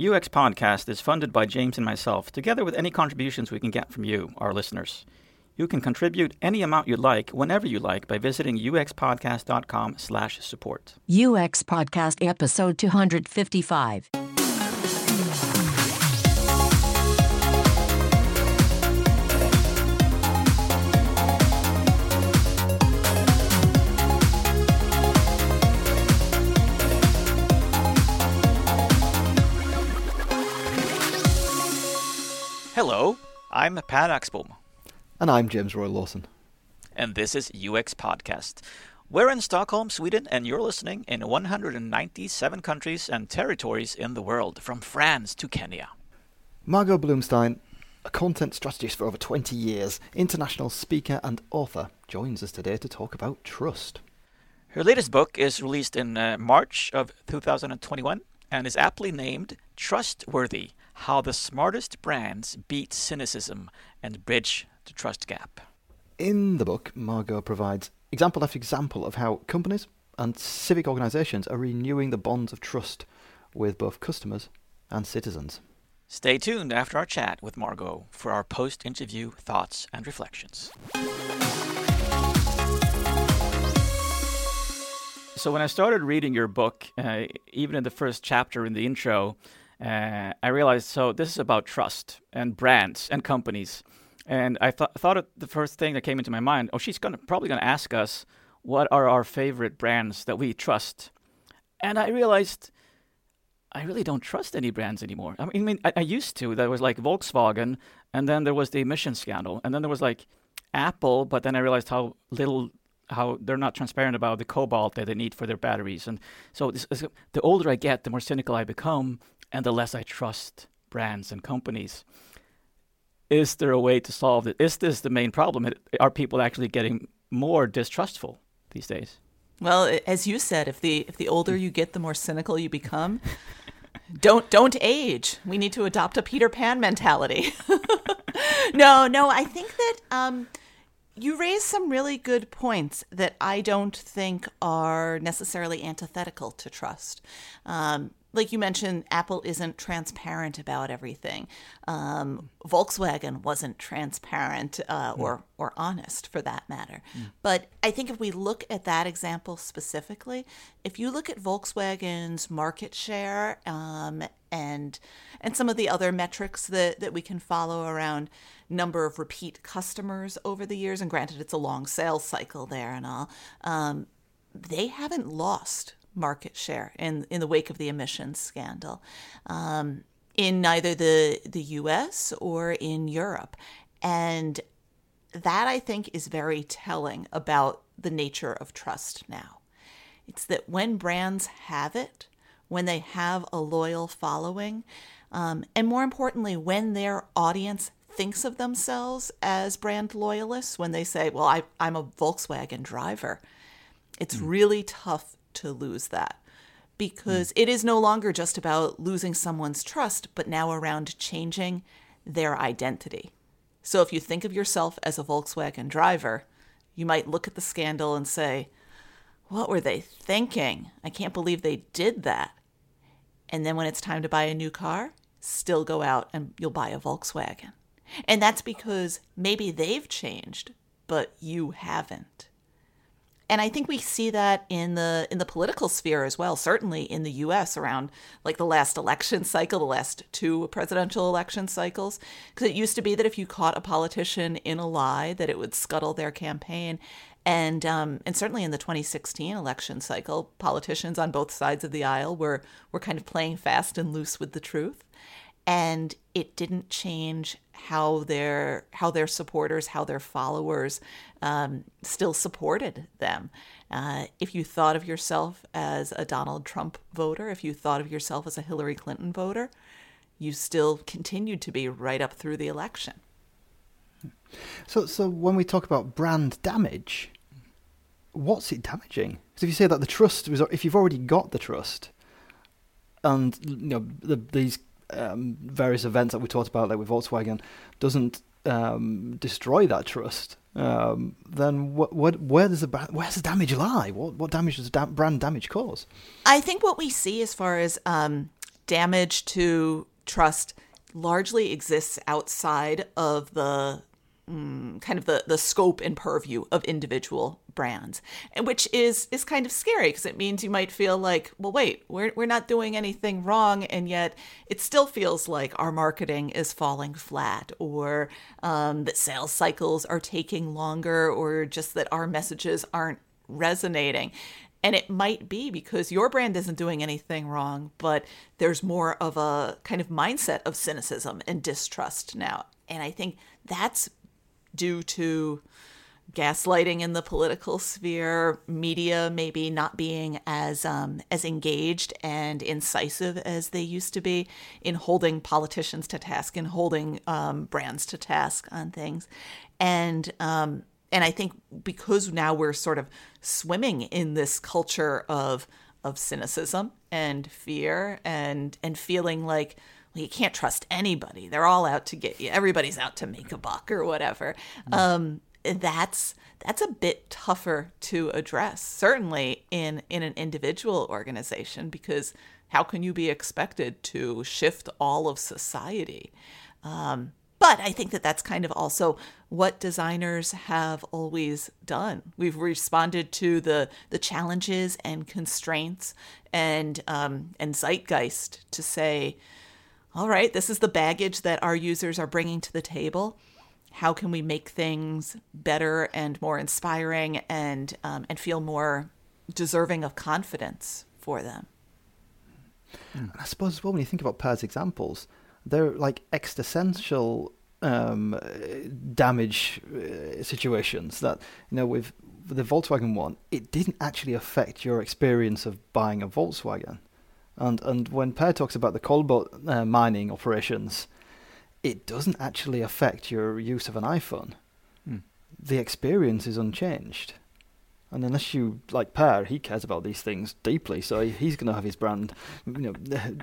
UX Podcast is funded by James and myself, together with any contributions we can get from you, our listeners. You can contribute any amount you like, whenever you like, by visiting uxpodcast.com slash support. UX Podcast Episode 255. I'm Per Axbom, And I'm James Royal-Lawson. and this is UX Podcast. We're in Stockholm, Sweden, and you're listening in 197 countries and territories in the world, from France to Kenya. Margot Bloomstein, a content strategist for over 20 years, international speaker and author, joins us today to talk about trust. Her latest book is released in uh, March of 2021 and is aptly named Trustworthy How the Smartest Brands Beat Cynicism and Bridge the Trust Gap. In the book, Margot provides example after example of how companies and civic organisations are renewing the bonds of trust with both customers and citizens. Stay tuned after our chat with Margot for our post interview thoughts and reflections. So, when I started reading your book, uh, even in the first chapter in the intro, uh, I realized so this is about trust and brands and companies. And I th- thought of the first thing that came into my mind oh, she's gonna, probably going to ask us what are our favorite brands that we trust. And I realized I really don't trust any brands anymore. I mean, I, I used to. There was like Volkswagen, and then there was the emission scandal, and then there was like Apple. But then I realized how little, how they're not transparent about the cobalt that they need for their batteries. And so, this, the older I get, the more cynical I become, and the less I trust brands and companies. Is there a way to solve it? Is this the main problem? Are people actually getting more distrustful these days? Well, as you said, if the if the older you get, the more cynical you become. don't don't age. We need to adopt a Peter Pan mentality. no, no, I think that um, you raise some really good points that I don't think are necessarily antithetical to trust. Um, like you mentioned, Apple isn't transparent about everything. Um, Volkswagen wasn't transparent uh, or or honest, for that matter. But I think if we look at that example specifically, if you look at Volkswagen's market share um, and and some of the other metrics that that we can follow around number of repeat customers over the years, and granted, it's a long sales cycle there and all. Um, they haven't lost market share in in the wake of the emissions scandal um, in neither the the U.S. or in Europe, and that I think is very telling about the nature of trust now. It's that when brands have it, when they have a loyal following, um, and more importantly, when their audience thinks of themselves as brand loyalists, when they say, Well, I, I'm a Volkswagen driver, it's really tough to lose that hmm. because it is no longer just about losing someone's trust, but now around changing their identity. So if you think of yourself as a Volkswagen driver, you might look at the scandal and say, What were they thinking? I can't believe they did that. And then when it's time to buy a new car, still go out and you'll buy a Volkswagen. And that's because maybe they've changed, but you haven't. And I think we see that in the in the political sphere as well, certainly in the US around like the last election cycle, the last two presidential election cycles. Because it used to be that if you caught a politician in a lie, that it would scuttle their campaign. And um, and certainly in the 2016 election cycle, politicians on both sides of the aisle were were kind of playing fast and loose with the truth and it didn't change how their how their supporters, how their followers um, still supported them. Uh, if you thought of yourself as a Donald Trump voter, if you thought of yourself as a Hillary Clinton voter, you still continued to be right up through the election. So, so when we talk about brand damage, what's it damaging? Because if you say that the trust was, if you've already got the trust, and you know the, these um, various events that we talked about, like with Volkswagen, doesn't um, destroy that trust, um, then what, what, where does the where's the damage lie? What, what damage does da- brand damage cause? I think what we see as far as um, damage to trust largely exists outside of the mm, kind of the, the scope and purview of individual brands and which is is kind of scary because it means you might feel like well wait we're, we're not doing anything wrong and yet it still feels like our marketing is falling flat or um, that sales cycles are taking longer or just that our messages aren't resonating and it might be because your brand isn't doing anything wrong, but there's more of a kind of mindset of cynicism and distrust now. And I think that's due to gaslighting in the political sphere, media maybe not being as um, as engaged and incisive as they used to be in holding politicians to task and holding um, brands to task on things, and um, and I think because now we're sort of swimming in this culture of of cynicism and fear and and feeling like well, you can't trust anybody. They're all out to get you. Everybody's out to make a buck or whatever. Mm. Um, that's that's a bit tougher to address, certainly in in an individual organization, because how can you be expected to shift all of society? Um, but I think that that's kind of also what designers have always done. We've responded to the the challenges and constraints and um, and zeitgeist to say, all right, this is the baggage that our users are bringing to the table. How can we make things better and more inspiring and um, and feel more deserving of confidence for them? I suppose as well when you think about Per's examples, they're like existential um, damage uh, situations that you know with the Volkswagen one, it didn't actually affect your experience of buying a Volkswagen, and and when Per talks about the cobalt uh, mining operations, it doesn't actually affect your use of an iPhone. Mm. The experience is unchanged. And unless you like Per, he cares about these things deeply, so he's going to have his brand, you know,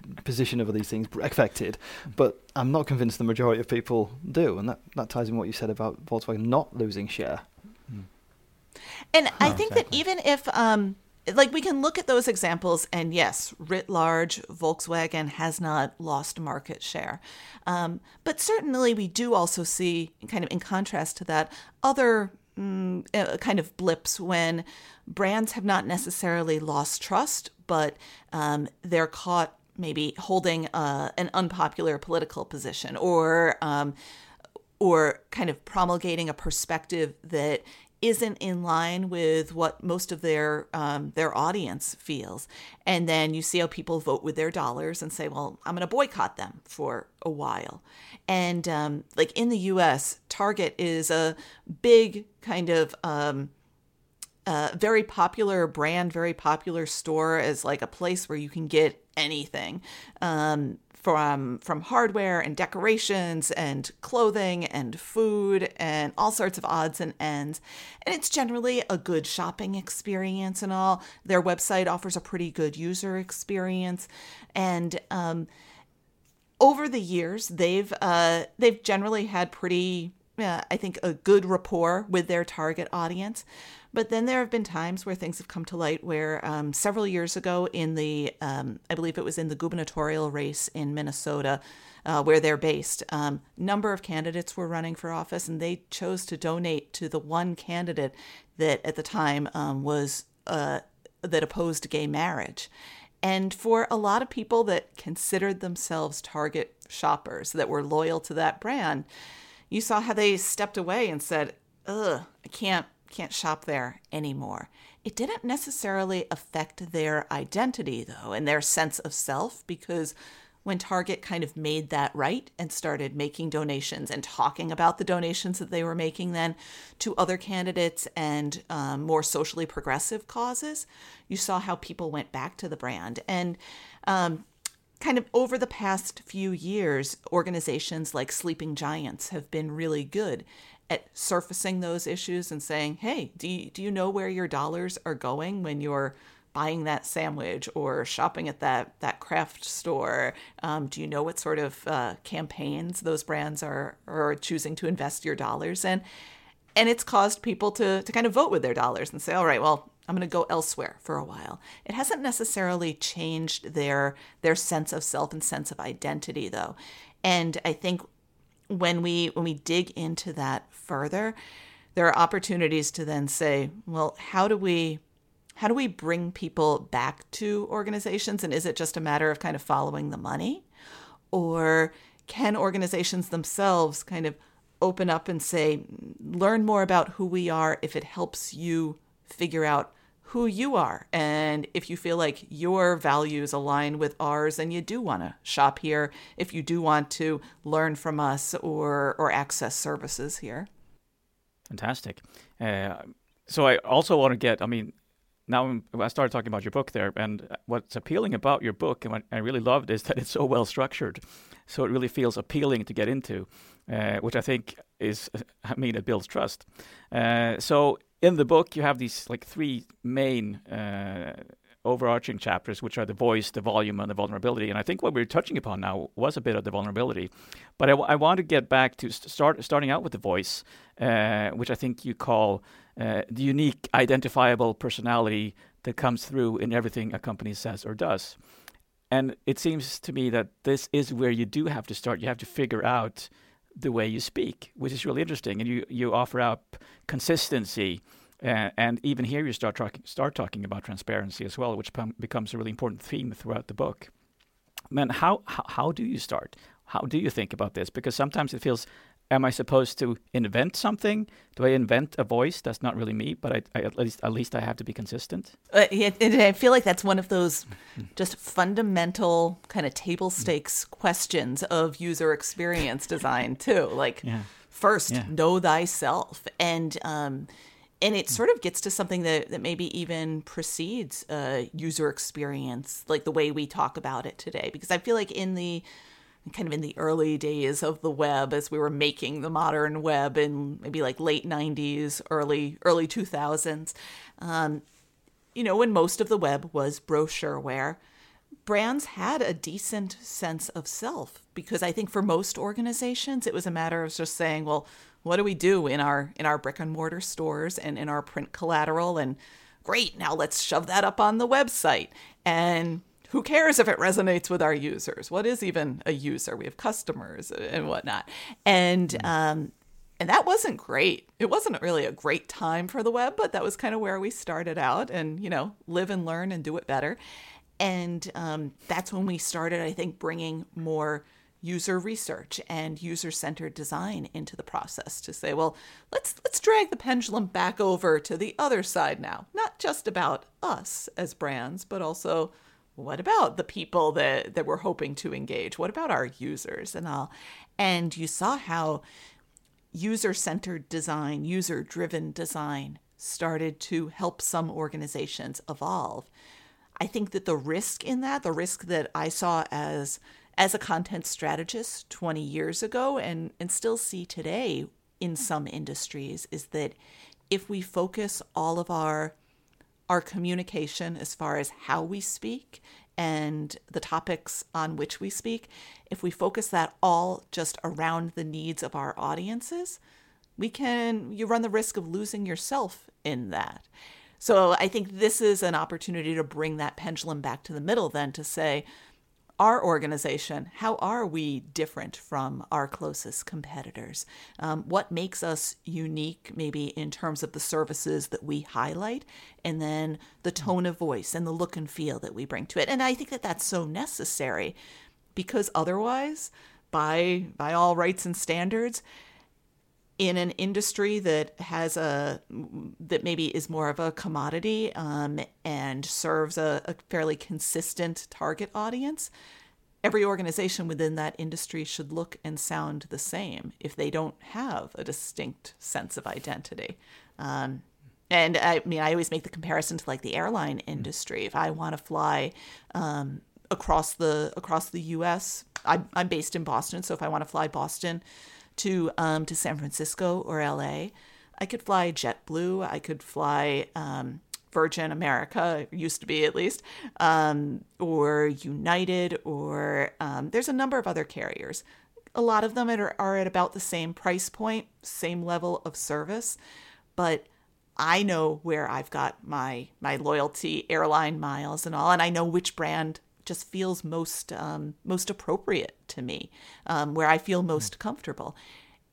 position over these things affected. But I'm not convinced the majority of people do, and that, that ties in what you said about Volkswagen not losing share. Hmm. And I think exactly. that even if, um, like, we can look at those examples, and yes, writ large, Volkswagen has not lost market share. Um, but certainly, we do also see, kind of in contrast to that, other mm, uh, kind of blips when brands have not necessarily lost trust, but um, they're caught maybe holding uh, an unpopular political position or um, or kind of promulgating a perspective that isn't in line with what most of their um, their audience feels, and then you see how people vote with their dollars and say, "Well, I'm going to boycott them for a while." And um, like in the U.S., Target is a big kind of um, uh, very popular brand, very popular store as like a place where you can get anything. Um, from from hardware and decorations and clothing and food and all sorts of odds and ends. And it's generally a good shopping experience and all. Their website offers a pretty good user experience, and um, over the years, they've uh, they've generally had pretty, uh, I think, a good rapport with their target audience. But then there have been times where things have come to light where um, several years ago, in the, um, I believe it was in the gubernatorial race in Minnesota, uh, where they're based, um, number of candidates were running for office, and they chose to donate to the one candidate that at the time um, was uh, that opposed gay marriage. And for a lot of people that considered themselves target shoppers that were loyal to that brand, you saw how they stepped away and said, "Ugh, I can't can't shop there anymore. It didn't necessarily affect their identity, though, and their sense of self, because when Target kind of made that right and started making donations and talking about the donations that they were making then to other candidates and um, more socially progressive causes, you saw how people went back to the brand. And um, kind of over the past few years, organizations like Sleeping Giants have been really good at surfacing those issues and saying, "Hey, do you, do you know where your dollars are going when you're buying that sandwich or shopping at that that craft store? Um, do you know what sort of uh, campaigns those brands are are choosing to invest your dollars in?" And it's caused people to to kind of vote with their dollars and say, "All right, well, I'm going to go elsewhere for a while. It hasn't necessarily changed their their sense of self and sense of identity though. And I think when we when we dig into that further, there are opportunities to then say, well, how do we how do we bring people back to organizations and is it just a matter of kind of following the money? Or can organizations themselves kind of open up and say, learn more about who we are if it helps you figure out who you are. And if you feel like your values align with ours, and you do want to shop here. If you do want to learn from us or, or access services here. Fantastic. Uh, so I also want to get, I mean, now I started talking about your book there, and what's appealing about your book, and what I really loved, is that it's so well structured. So it really feels appealing to get into, uh, which I think is, I mean, it builds trust. Uh, so in the book, you have these like three main uh, overarching chapters, which are the voice, the volume, and the vulnerability. And I think what we're touching upon now was a bit of the vulnerability. But I, w- I want to get back to st- start starting out with the voice, uh, which I think you call uh, the unique, identifiable personality that comes through in everything a company says or does. And it seems to me that this is where you do have to start. You have to figure out the way you speak, which is really interesting. And you, you offer up consistency. Uh, and even here, you start talking start talking about transparency as well, which becomes a really important theme throughout the book. Man, how, how how do you start? How do you think about this? Because sometimes it feels am I supposed to invent something? Do I invent a voice that's not really me? But I, I, at least at least I have to be consistent. Uh, it, it, I feel like that's one of those just fundamental kind of table stakes questions of user experience design too. Like Yeah. first, Yeah. know thyself, and um, and it sort of gets to something that, that maybe even precedes uh, user experience, like the way we talk about it today. Because I feel like in the kind of in the early days of the web as we were making the modern web in maybe like late 90s early early 2000s um, you know when most of the web was brochureware brands had a decent sense of self because i think for most organizations it was a matter of just saying well what do we do in our in our brick and mortar stores and in our print collateral? And great now let's shove that up on the website. And who cares if it resonates with our users? What is even a user? We have customers and whatnot. And um, and that wasn't great. It wasn't really a great time for the web, but that was kind of where we started out and, you know, live and learn and do it better. And um, that's when we started, I think, bringing more user research and user-centered design into the process to say, well, let's let's drag the pendulum back over to the other side now. Not just about us as brands, but also what about the people that, that we're hoping to engage? What about our users and all? And you saw how user centered design, user driven design started to help some organizations evolve. I think that the risk in that, the risk that I saw as as a content strategist 20 years ago and, and still see today in some industries is that if we focus all of our our communication as far as how we speak and the topics on which we speak, if we focus that all just around the needs of our audiences, we can you run the risk of losing yourself in that. So I think this is an opportunity to bring that pendulum back to the middle then to say our organization, how are we different from our closest competitors? Um, what makes us unique, maybe in terms of the services that we highlight, and then the tone of voice and the look and feel that we bring to it? And I think that that's so necessary because otherwise, by by all rights and standards, in an industry that has a that maybe is more of a commodity um, and serves a, a fairly consistent target audience every organization within that industry should look and sound the same if they don't have a distinct sense of identity um, and I mean, I always make the comparison to like the airline industry. If I want to fly um, across the across the U.S., I'm, I'm based in Boston, so if I want to fly Boston to um, to San Francisco or L.A., I could fly JetBlue. I could fly um, Virgin America, used to be at least, um, or United, or um, there's a number of other carriers. A lot of them are, are at about the same price point, same level of service, but I know where I've got my my loyalty airline miles and all, and I know which brand just feels most um, most appropriate to me, um, where I feel most comfortable.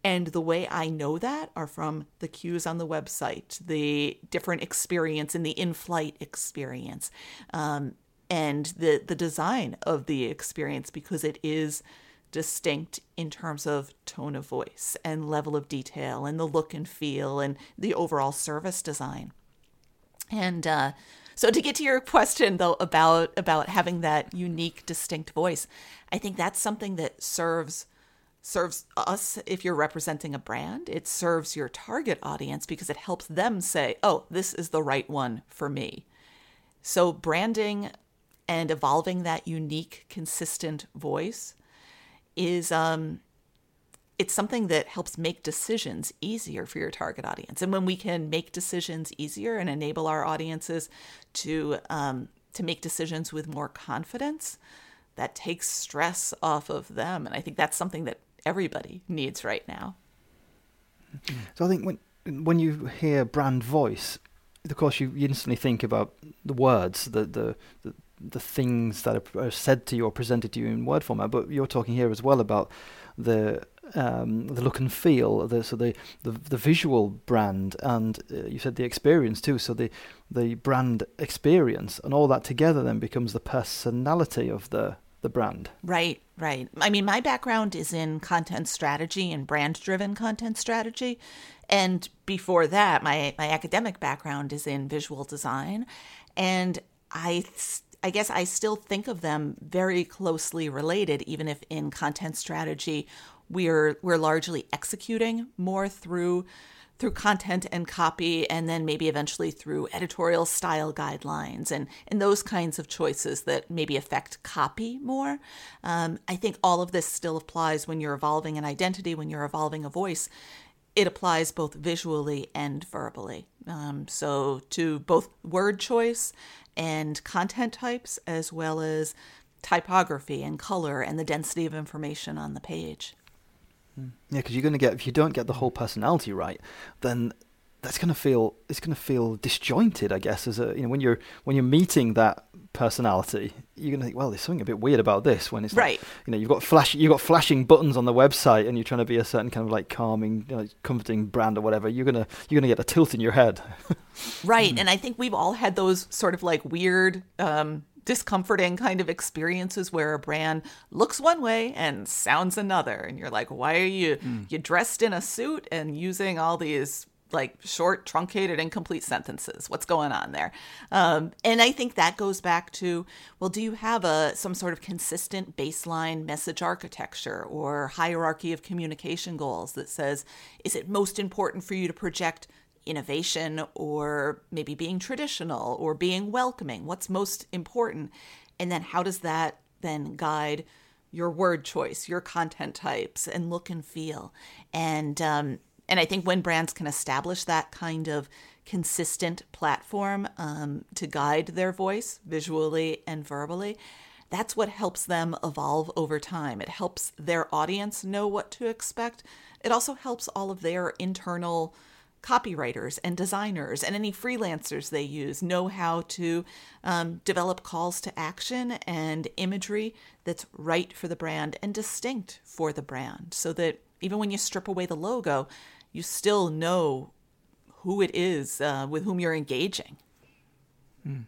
And the way I know that are from the cues on the website, the different experience and the in-flight experience, um, and the the design of the experience because it is distinct in terms of tone of voice and level of detail and the look and feel and the overall service design. And uh, so to get to your question though about about having that unique distinct voice, I think that's something that serves serves us if you're representing a brand. It serves your target audience because it helps them say, "Oh, this is the right one for me." So branding and evolving that unique consistent voice is um it's something that helps make decisions easier for your target audience. And when we can make decisions easier and enable our audiences to um, to make decisions with more confidence, that takes stress off of them. And I think that's something that everybody needs right now. So I think when when you hear brand voice, of course you instantly think about the words, the the the, the things that are, said to you or presented to you in word format. But you're talking here as well about the um, the look and feel, the, so the, the the visual brand, and uh, you said the experience too. So the the brand experience and all that together then becomes the personality of the the brand. Right, right. I mean, my background is in content strategy and brand driven content strategy. And before that, my, my academic background is in visual design. And I I guess I still think of them very closely related, even if in content strategy we're we're largely executing more through through content and copy and then maybe eventually through editorial style guidelines and, and those kinds of choices that maybe affect copy more. Um, I think all of this still applies when you're evolving an identity, when you're evolving a voice. It applies both visually and verbally. Um, so to both word choice and content types, as well as typography and color and the density of information on the page. Yeah, because you're going to get if you don't get the whole personality right, then that's going to feel it's going to feel disjointed. I guess as a you know when you're when you're meeting that personality, you're going to think, well, there's something a bit weird about this. When it's right, like, you know, you've got flash you've got flashing buttons on the website, and you're trying to be a certain kind of like calming, you know, comforting brand or whatever. You're gonna you're gonna get a tilt in your head. right, and I think we've all had those sort of like weird. Um, discomforting kind of experiences where a brand looks one way and sounds another. And you're like why are you mm. you dressed in a suit and using all these like short truncated incomplete sentences? What's going on there? Um, and i think that goes back to well do you have a some sort of consistent baseline message architecture or hierarchy of communication goals that says is it most important for you to project innovation or maybe being traditional or being welcoming? What's most important? And then how does that then guide your word choice, your content types, and look and feel? And um, and I think when brands can establish that kind of consistent platform um, to guide their voice visually and verbally, that's what helps them evolve over time. It helps their audience know what to expect. It also helps all of their internal copywriters and designers and any freelancers they use know how to um, develop calls to action and imagery that's right for the brand and distinct for the brand so that even when you strip away the logo, you still know who it is uh, with whom you're engaging. Mm.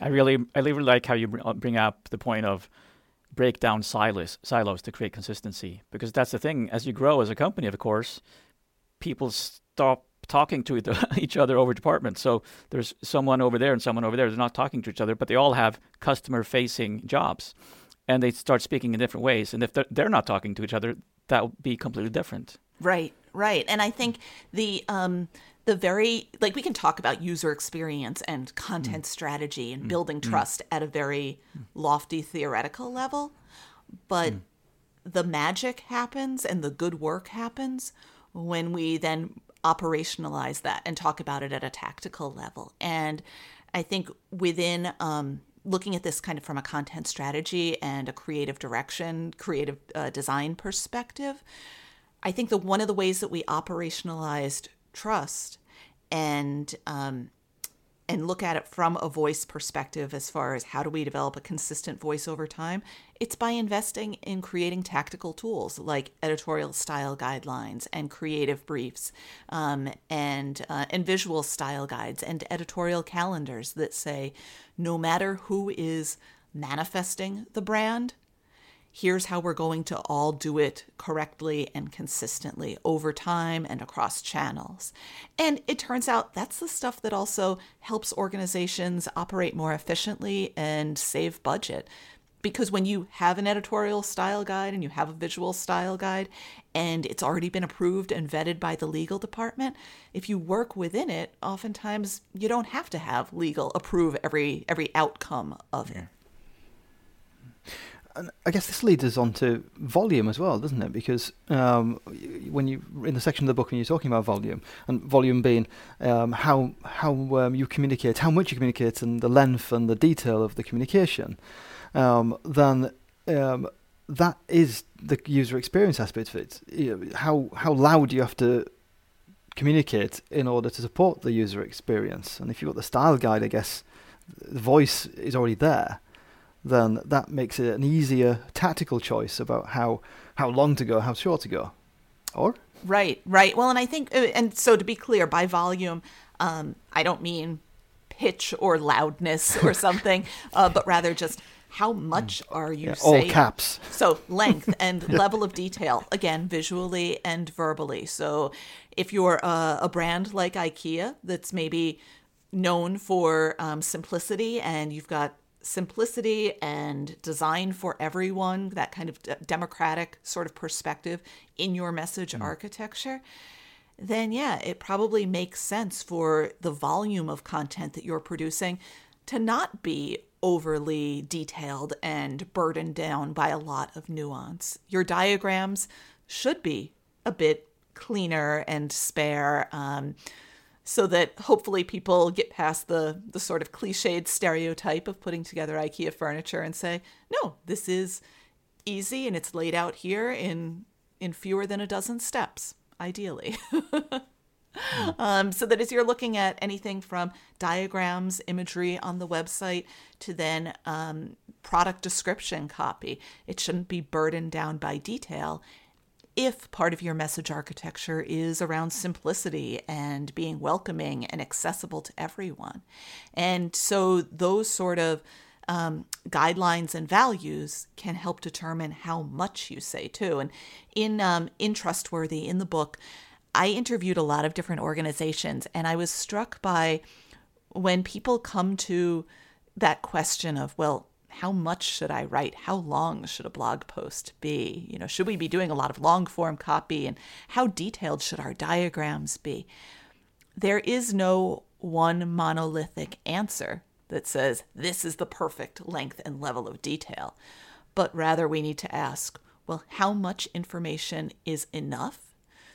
I really, I really like how you uh, bring up the point of break down silos, silos to create consistency because that's the thing. As you grow as a company, of course, people stop talking to each other over departments. So there's someone over there and someone over there. They're not talking to each other, but they all have customer-facing jobs, and they start speaking in different ways. And if they're, they're not talking to each other, that will be completely different. Right, right. And I think the um, the very like we can talk about user experience and content mm. strategy and mm. building mm. trust at a very lofty theoretical level, but mm. the magic happens and the good work happens when we then operationalize that and talk about it at a tactical level. And I think within um, looking at this kind of from a content strategy and a creative direction, creative uh, design perspective, I think that one of the ways that we operationalized trust and um, and look at it from a voice perspective as far as how do we develop a consistent voice over time, it's by investing in creating tactical tools like editorial style guidelines and creative briefs, um, and uh, and visual style guides and editorial calendars that say, no matter who is manifesting the brand, here's how we're going to all do it correctly and consistently over time and across channels. And it turns out that's the stuff that also helps organizations operate more efficiently and save budget. Because when you have an editorial style guide and you have a visual style guide and it's already been approved and vetted by the legal department, if you work within it, oftentimes you don't have to have legal approve every every outcome of it. And I guess this leads us on to volume as well, doesn't it? Because um, when you in the section of the book when you're talking about volume and volume being um, how how um, you communicate, how much you communicate, and the length and the detail of the communication, um, then um, that is the user experience aspect of it. How how loud you have to communicate in order to support the user experience. And if you've got the style guide, I guess the voice is already there then that makes it an easier tactical choice about how how long to go, how short to go, or right, right. Well, and I think, uh, and so to be clear, by volume, um, I don't mean pitch or loudness or something, uh, but rather just how much mm. are you yeah, saying? All caps. So length and level of detail, again, visually and verbally. So if you're a, a brand like IKEA that's maybe known for um, simplicity and you've got simplicity and design for everyone, that kind of democratic sort of perspective in your message mm. architecture, then yeah, it probably makes sense for the volume of content that you're producing to not be overly detailed and burdened down by a lot of nuance. Your diagrams should be a bit cleaner and spare. Um, so that hopefully people get past the the sort of cliched stereotype of putting together IKEA furniture and say, no, this is easy and it's laid out here in in fewer than a dozen steps, ideally. um, so that as you're looking at anything from diagrams, imagery on the website to then um, product description copy, it shouldn't be burdened down by detail if part of your message architecture is around simplicity and being welcoming and accessible to everyone. And so those sort of um, guidelines and values can help determine how much you say too. And in um, in Trustworthy in the book, I interviewed a lot of different organizations, and I was struck by when people come to that question of, well, how much should I write? How long should a blog post be? You know, should we be doing a lot of long form copy? And how detailed should our diagrams be? There is no one monolithic answer that says this is the perfect length and level of detail, but rather we need to ask, well, how much information is enough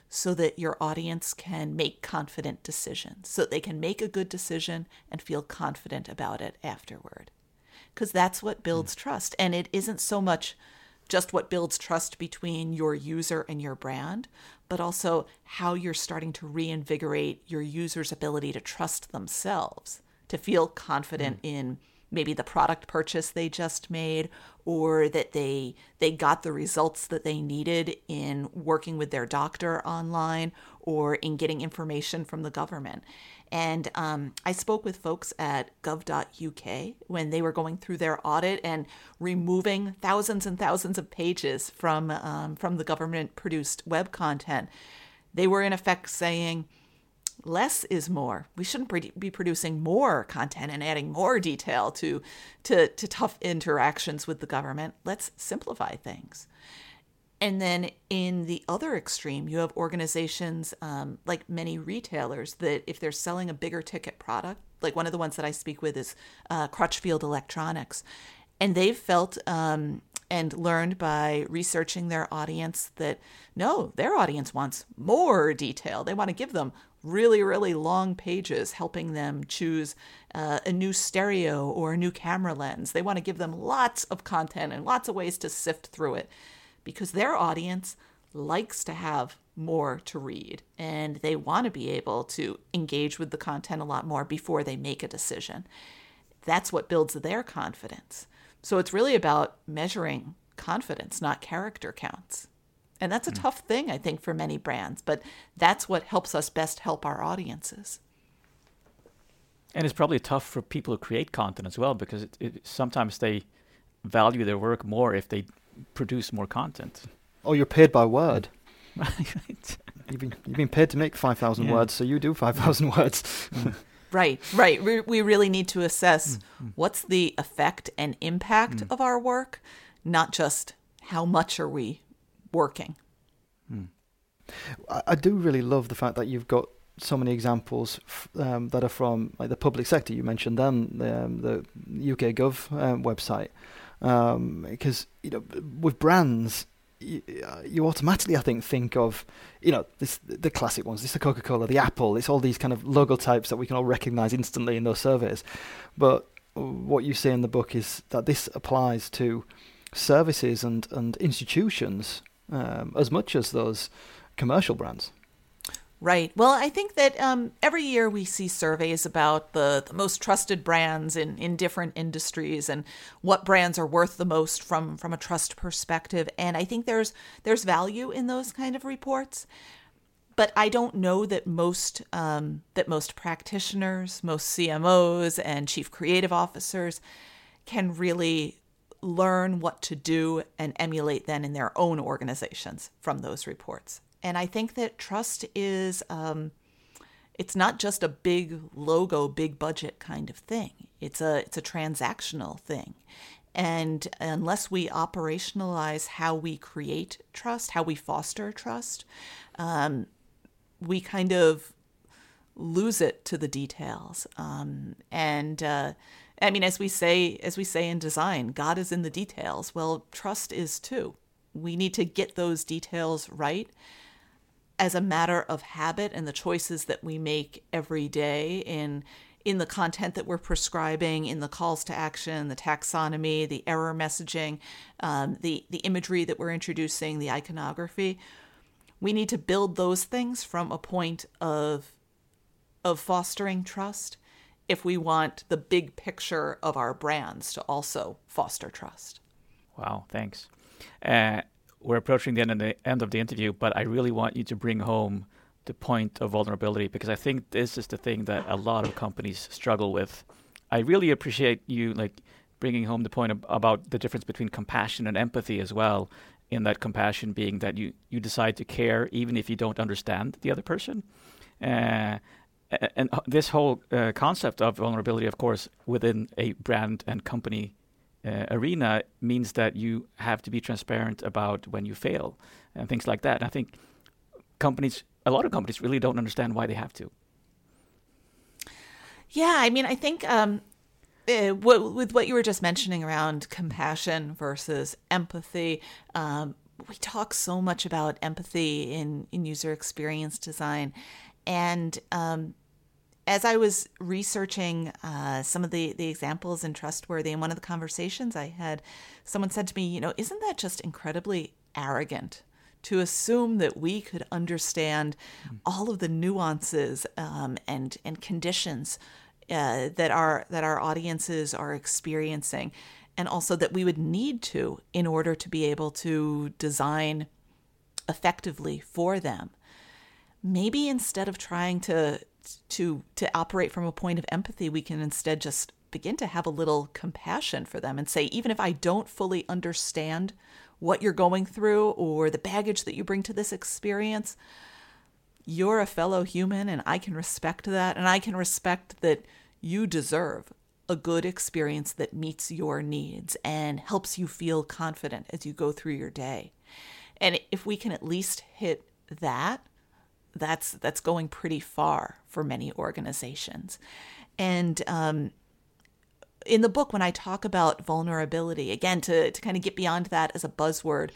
so that your audience can make confident decisions, so they can make a good decision and feel confident about it afterward? Because that's what builds mm. trust. And it isn't so much just what builds trust between your user and your brand, but also how you're starting to reinvigorate your user's ability to trust themselves, to feel confident mm. in maybe the product purchase they just made or that they they got the results that they needed in working with their doctor online or in getting information from the government and um, I spoke with folks at gov.uk when they were going through their audit and removing thousands and thousands of pages from, um, from the government produced web content. They were, in effect, saying, less is more. We shouldn't be producing more content and adding more detail to, to, to tough interactions with the government. Let's simplify things. And then in the other extreme, you have organizations um, like many retailers that if they're selling a bigger ticket product, like one of the ones that I speak with is uh, Crutchfield Electronics, and they've felt um, and learned by researching their audience that no, their audience wants more detail. They want to give them really, really long pages helping them choose uh, a new stereo or a new camera lens. They want to give them lots of content and lots of ways to sift through it because their audience likes to have more to read and they want to be able to engage with the content a lot more before they make a decision. That's what builds their confidence. So it's really about measuring confidence, not character counts. And that's a mm. tough thing, I think, for many brands, but that's what helps us best help our audiences. And it's probably tough for people who create content as well because it, it, sometimes they value their work more if they produce more content. Oh, you're paid by word. right. You've been, you've been paid to make 5,000 yeah. words, so you do 5,000 words. Mm. right, right. We, we really need to assess mm. what's the effect and impact mm. of our work, not just how much are we working. Hmm. I, I, do really love the fact that you've got so many examples f- um, that are from like the public sector. You mentioned then um, the UK Gov um, website because um, you know with brands. You, uh, you, automatically, I think, think of you know this the classic ones. This the Coca Cola, the Apple. It's all these kind of logo types that we can all recognise instantly in those surveys. But what you say in the book is that this applies to services and, and institutions um, as much as those commercial brands. Right. Well, I think that um, every year we see surveys about the, the most trusted brands in, in different industries and what brands are worth the most from, from a trust perspective. And I think there's there's value in those kind of reports. But I don't know that most um, that most practitioners, most CMOs, and chief creative officers can really learn what to do and emulate then in their own organizations from those reports. And I think that trust is um, it's not just a big logo, big budget kind of thing. It's a it's a transactional thing. And unless we operationalize how we create trust, how we foster trust, um, we kind of lose it to the details. Um, and uh, I mean, as we say, as we say in design, God is in the details. Well, trust is too. We need to get those details right as a matter of habit and the choices that we make every day in in the content that we're prescribing, in the calls to action, the taxonomy, the error messaging, um, the the imagery that we're introducing, the iconography. We need to build those things from a point of of fostering trust if we want the big picture of our brands to also foster trust. Wow, thanks. Uh, we're approaching the end, of the end of the interview, but I really want you to bring home the point of vulnerability because I think this is the thing that a lot of companies struggle with. I really appreciate you like bringing home the point about the difference between compassion and empathy as well. In that compassion being that you you decide to care even if you don't understand the other person. Uh, and uh, this whole uh, concept of vulnerability, of course, within a brand and company uh, arena means that you have to be transparent about when you fail and things like that. And I think companies, a lot of companies, really don't understand why they have to. Yeah, I mean, I think um, uh, with what you were just mentioning around compassion versus empathy, um, we talk so much about empathy in in user experience design, and um, as I was researching uh, some of the, the examples in Trustworthy, in one of the conversations I had, someone said to me, you know, isn't that just incredibly arrogant to assume that we could understand mm. all of the nuances um, and and conditions uh, that our that our audiences are experiencing, and also that we would need to in order to be able to design effectively for them. Maybe instead of trying to to to operate from a point of empathy, we can instead just begin to have a little compassion for them and say, even if I don't fully understand what you're going through or the baggage that you bring to this experience, you're a fellow human and I can respect that. And I can respect that you deserve a good experience that meets your needs and helps you feel confident as you go through your day. And if we can at least hit that, that's that's going pretty far for many organizations. And um, in the book, when I talk about vulnerability, again to to kind of get beyond that as a buzzword,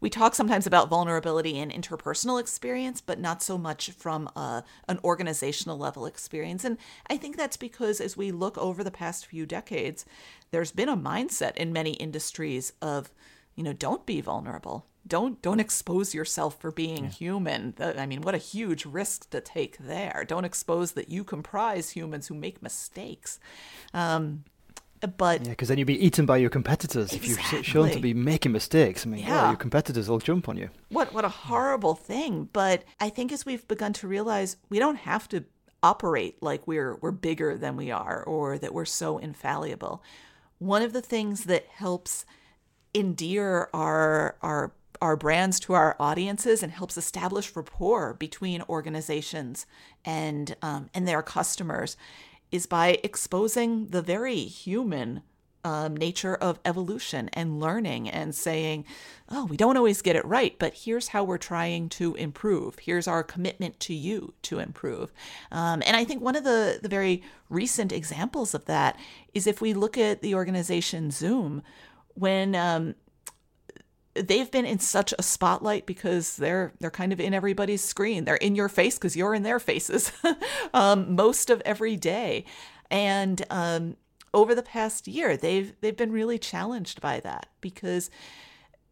we talk sometimes about vulnerability in interpersonal experience, but not so much from a, an organizational level experience. And I think that's because as we look over the past few decades, there's been a mindset in many industries of, you know, don't be vulnerable don't don't expose yourself for being yeah. human. I mean, what a huge risk to take there. Don't expose that you comprise humans who make mistakes. Um, but yeah, because then you'd be eaten by your competitors exactly. if you're shown to be making mistakes. I mean, yeah. well, your competitors will jump on you. What what a horrible thing! But I think as we've begun to realize, we don't have to operate like we're we're bigger than we are, or that we're so infallible. One of the things that helps endear our our our brands to our audiences and helps establish rapport between organizations and um, and their customers is by exposing the very human um, nature of evolution and learning and saying, oh, we don't always get it right, but here's how we're trying to improve. Here's our commitment to you to improve. Um, and I think one of the, the very recent examples of that is if we look at the organization Zoom, when um, they've been in such a spotlight because they're they're kind of in everybody's screen. They're in your face because you're in their faces um, most of every day, and um, over the past year, they've they've been really challenged by that because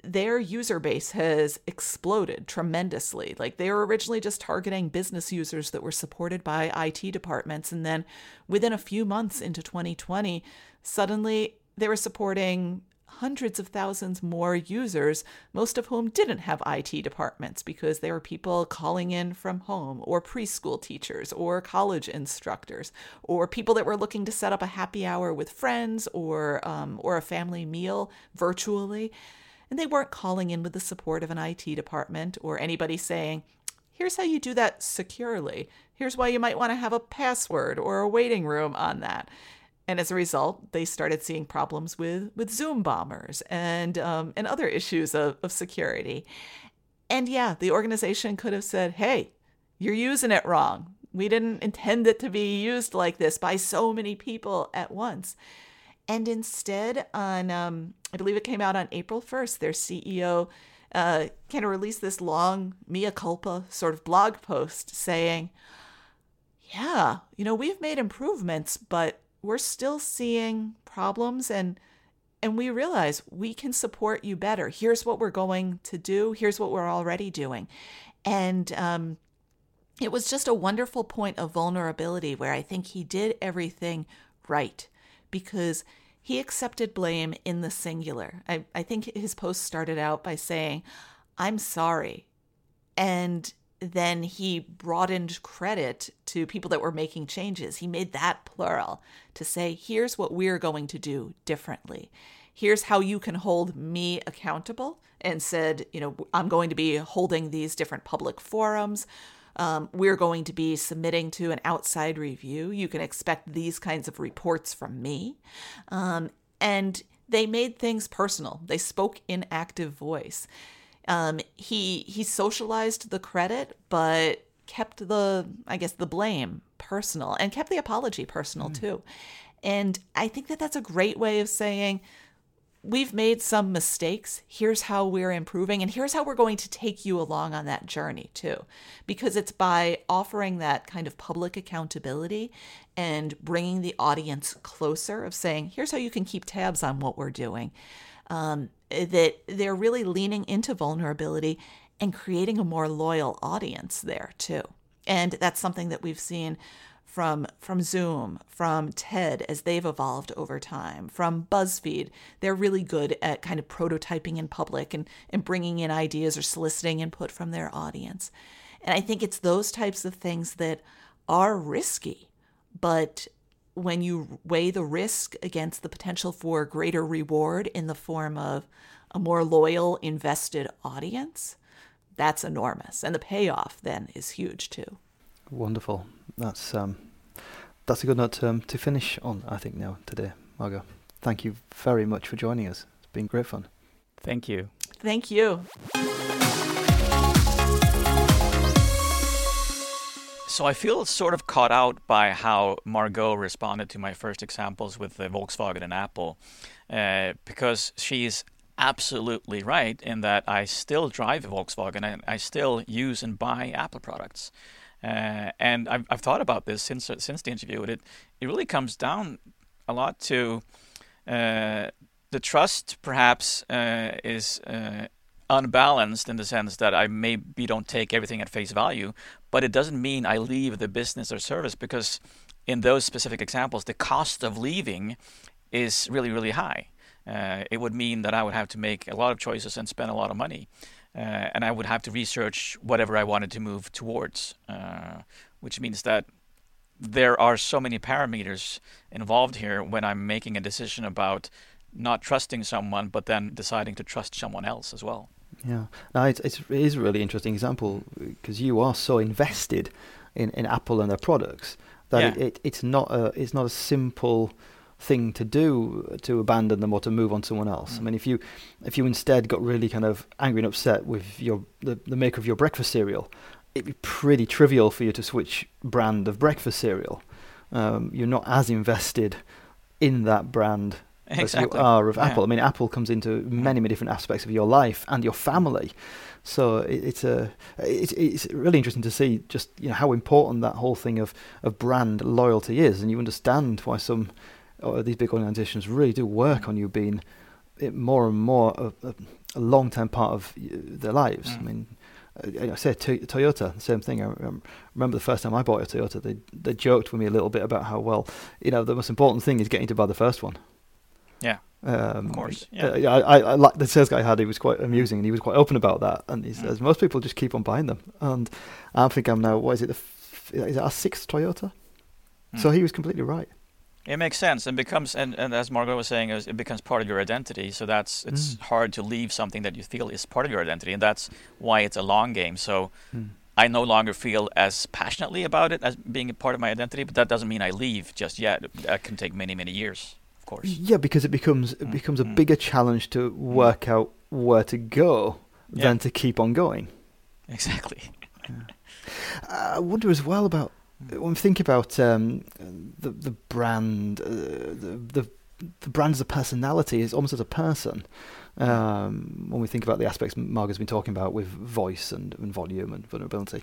their user base has exploded tremendously. Like they were originally just targeting business users that were supported by IT departments, and then within a few months into 2020, suddenly they were supporting hundreds of thousands more users, most of whom didn't have IT departments because they were people calling in from home, or preschool teachers, or college instructors, or people that were looking to set up a happy hour with friends or um, or a family meal virtually. And they weren't calling in with the support of an IT department or anybody saying, here's how you do that securely. Here's why you might want to have a password or a waiting room on that. And as a result, they started seeing problems with, with Zoom bombers and, um, and other issues of, of security. And yeah, the organization could have said, hey, you're using it wrong. We didn't intend it to be used like this by so many people at once. And instead, on um, I believe it came out on April 1st, their CEO uh, kind of released this long mea culpa sort of blog post saying, yeah, you know, we've made improvements, but we're still seeing problems and and we realize we can support you better. Here's what we're going to do. Here's what we're already doing. And um, it was just a wonderful point of vulnerability where I think he did everything right because he accepted blame in the singular. I, I think his post started out by saying, I'm sorry. And then he broadened credit to people that were making changes. He made that plural to say, here's what we're going to do differently. Here's how you can hold me accountable. And said, you know, I'm going to be holding these different public forums. Um, we're going to be submitting to an outside review. You can expect these kinds of reports from me. Um, and they made things personal, they spoke in active voice. Um, he he socialized the credit, but kept the I guess the blame personal and kept the apology personal mm. too. And I think that that's a great way of saying we've made some mistakes. Here's how we're improving, and here's how we're going to take you along on that journey, too. Because it's by offering that kind of public accountability and bringing the audience closer, of saying, here's how you can keep tabs on what we're doing um, that they're really leaning into vulnerability and creating a more loyal audience there too. And that's something that we've seen from from Zoom, from TED as they've evolved over time, from BuzzFeed. They're really good at kind of prototyping in public and, and bringing in ideas or soliciting input from their audience. And I think it's those types of things that are risky, but when you weigh the risk against the potential for greater reward in the form of a more loyal, invested audience, that's enormous. And the payoff then is huge too. Wonderful. That's um, that's a good note um, to finish on, I think, now today, Margot. Thank you very much for joining us. It's been great fun. Thank you. Thank you. So I feel sort of caught out by how Margot responded to my first examples with the Volkswagen and Apple, uh, because she's absolutely right in that I still drive a Volkswagen and I still use and buy Apple products. Uh, and I've, I've thought about this since since the interview. It it really comes down a lot to uh, the trust. Perhaps uh, is uh, unbalanced in the sense that I maybe don't take everything at face value, but it doesn't mean I leave the business or service because in those specific examples, the cost of leaving is really, really high. Uh, it would mean that I would have to make a lot of choices and spend a lot of money. Uh, and I would have to research whatever I wanted to move towards, uh, which means that there are so many parameters involved here when I'm making a decision about not trusting someone, but then deciding to trust someone else as well. Yeah, no, it's, it's it is a really interesting example because you are so invested in, in Apple and their products that Yeah. it, it, it's not a it's not a simple thing to do to abandon them or to move on to someone else. I mean, if you if you instead got really kind of angry and upset with your the, the maker of your breakfast cereal, it'd be pretty trivial for you to switch brand of breakfast cereal. Um, you're not as invested in that brand as Exactly. you are of Yeah. Apple. I mean, Apple comes into many, many different aspects of your life and your family. So it, it's a it's, it's really interesting to see just you know how important that whole thing of, of brand loyalty is, and you understand why some of these big organisations really do work on you being it more and more a, a, a long term part of their lives. I Mm. mean. uh, I say to- Toyota, the same thing. I remember the first time I bought a Toyota, they they joked with me a little bit about how well, you know, the most important thing is getting to buy the first one. Yeah. Um, Of course, uh, yeah. I, I, I like the sales guy I had. He was quite amusing, and he was quite open about that. And he says most people just keep on buying them. And I think I'm now. What is it? The f- is it our sixth Toyota? So Mm. he was completely right. It makes sense and becomes and, and as Margot was saying, it becomes part of your identity. So that's it's Mm. hard to leave something that you feel is part of your identity, and that's why it's a long game. So Mm. I no longer feel as passionately about it as being a part of my identity, but that doesn't mean I leave just yet. That can take many many years, course. Yeah, because it becomes it Mm, becomes a mm. bigger challenge to work out where to go Yeah. than to keep on going. Exactly. I wonder as well about when we think about um, the the brand, uh, the, the the brand as a personality is almost as a person. Um, when we think about the aspects Margaret's been talking about with voice and, and volume and vulnerability,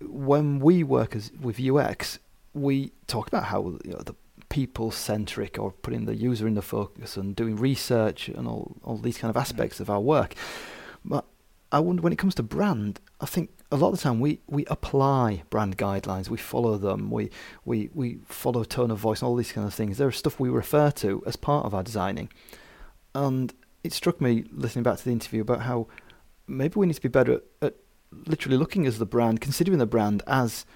when we work as with UX, we talk about how you know, the people centric or putting the user in the focus and doing research and all all these kind of aspects of our work. But I wonder when it comes to brand, I think a lot of the time we, we apply brand guidelines, we follow them, we, we we follow tone of voice and all these kind of things. There is stuff we refer to as part of our designing. And it struck me listening back to the interview about how maybe we need to be better at, at literally looking as the brand, considering the brand as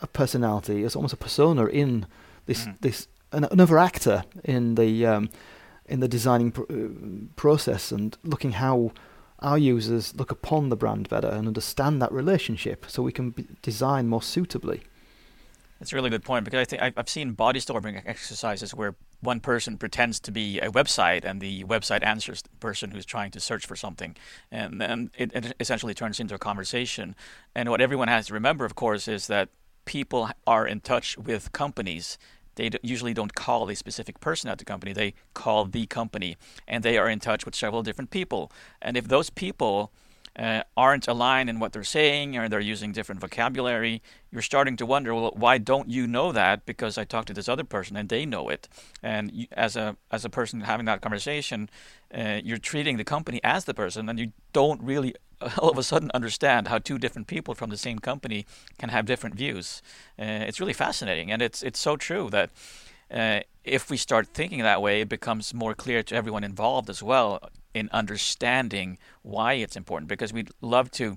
a personality, as almost a persona in this Mhm. this an, another actor in the um, in the designing pr- uh, process, and looking how our users look upon the brand better and understand that relationship, so we can b- design more suitably. That's a really good point because I think I've seen body storming exercises where one person pretends to be a website and the website answers the person who's trying to search for something, and then it, it essentially turns into a conversation. And what everyone has to remember, of course, is that people are in touch with companies. They usually don't call a specific person at the company; they call the company, and they are in touch with several different people. And if those people uh, aren't aligned in what they're saying or they're using different vocabulary, you're starting to wonder, well, why don't you know that? Because I talked to this other person and they know it. And you, as a as a person having that conversation, uh, you're treating the company as the person, and you don't really all of a sudden understand how two different people from the same company can have different views. Uh, it's really fascinating, and it's it's so true that. Uh, if we start thinking that way, it becomes more clear to everyone involved as well in understanding why it's important. Because we'd love to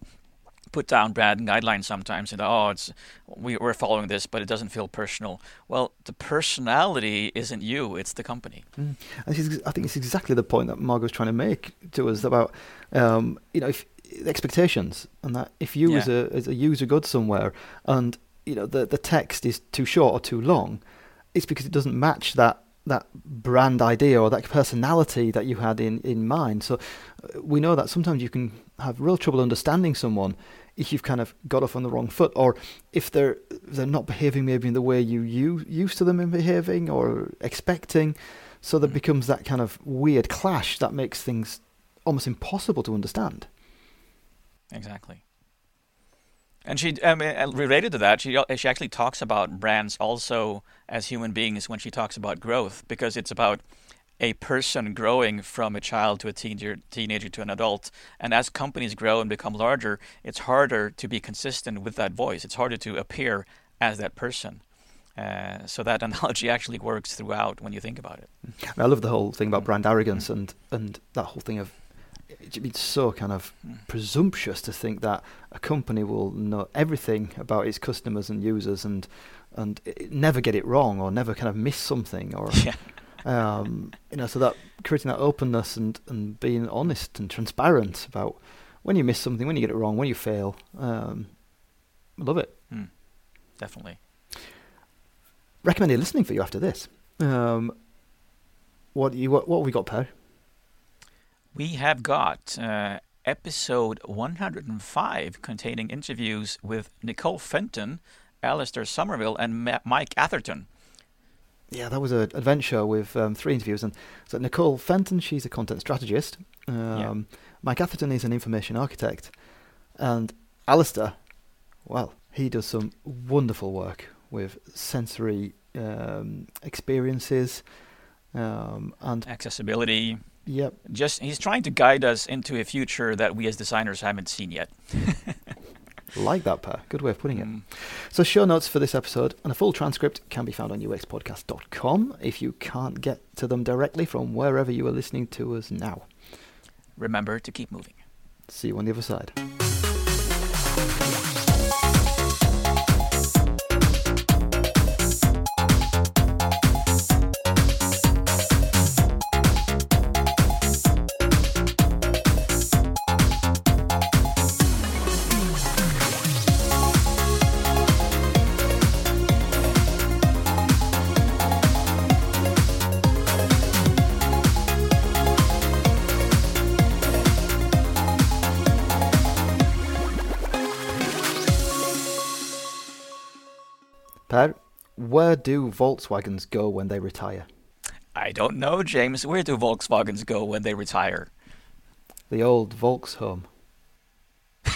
put down brand guidelines sometimes and oh it's we, we're following this but it doesn't feel personal well the personality isn't you it's the company is- I think it's exactly the point that Margot's trying to make to us about, um, you know, if, expectations, and that if you as a as a user go somewhere and you know the the text is too short or too long, it's because it doesn't match that that brand idea or that personality that you had in in mind. So uh, we know that sometimes you can have real trouble understanding someone if you've kind of got off on the wrong foot, or if they're they're not behaving maybe in the way you you used to them in behaving or expecting. So there Mm. becomes that kind of weird clash that makes things almost impossible to understand. Exactly and she I mean, uh, related to that she she actually talks about brands also as human beings when she talks about growth because it's about a person growing from a child to a teenager, teenager to an adult. And as companies grow and become larger, it's harder to be consistent with that voice. It's harder to appear as that person. Uh, so that analogy actually works throughout when you think about it. I love the whole thing about brand arrogance and and that whole thing of it's so kind of presumptuous to think that a company will know everything about its customers and users and and never get it wrong or never kind of miss something or yeah. um, you know so that creating that openness and and being honest and transparent about when you miss something when you get it wrong when you fail um, love it Mm, definitely. recommended listening for you after this um, what you what, what have we got Per We have got uh, episode 105 containing interviews with Nicole Fenton, Alastair Somerville, and Ma- Mike Atherton. Yeah, that was an adventure with um, three interviews. And so Nicole Fenton, she's a content strategist. Um, Mike Atherton is an information architect. And Alastair, well, he does some wonderful work with sensory um, experiences. Um, and Accessibility. Yep, Just he's trying to guide us into a future that we as designers haven't seen yet. like that, Per. Good way of putting it. Mm. So, show notes for this episode and a full transcript can be found on uxpodcast.com if you can't get to them directly from wherever you are listening to us now. Remember to keep moving. See you on the other side. where do Volkswagens go when they retire? I don't know, James. Where do Volkswagens go when they retire? The old Volks home.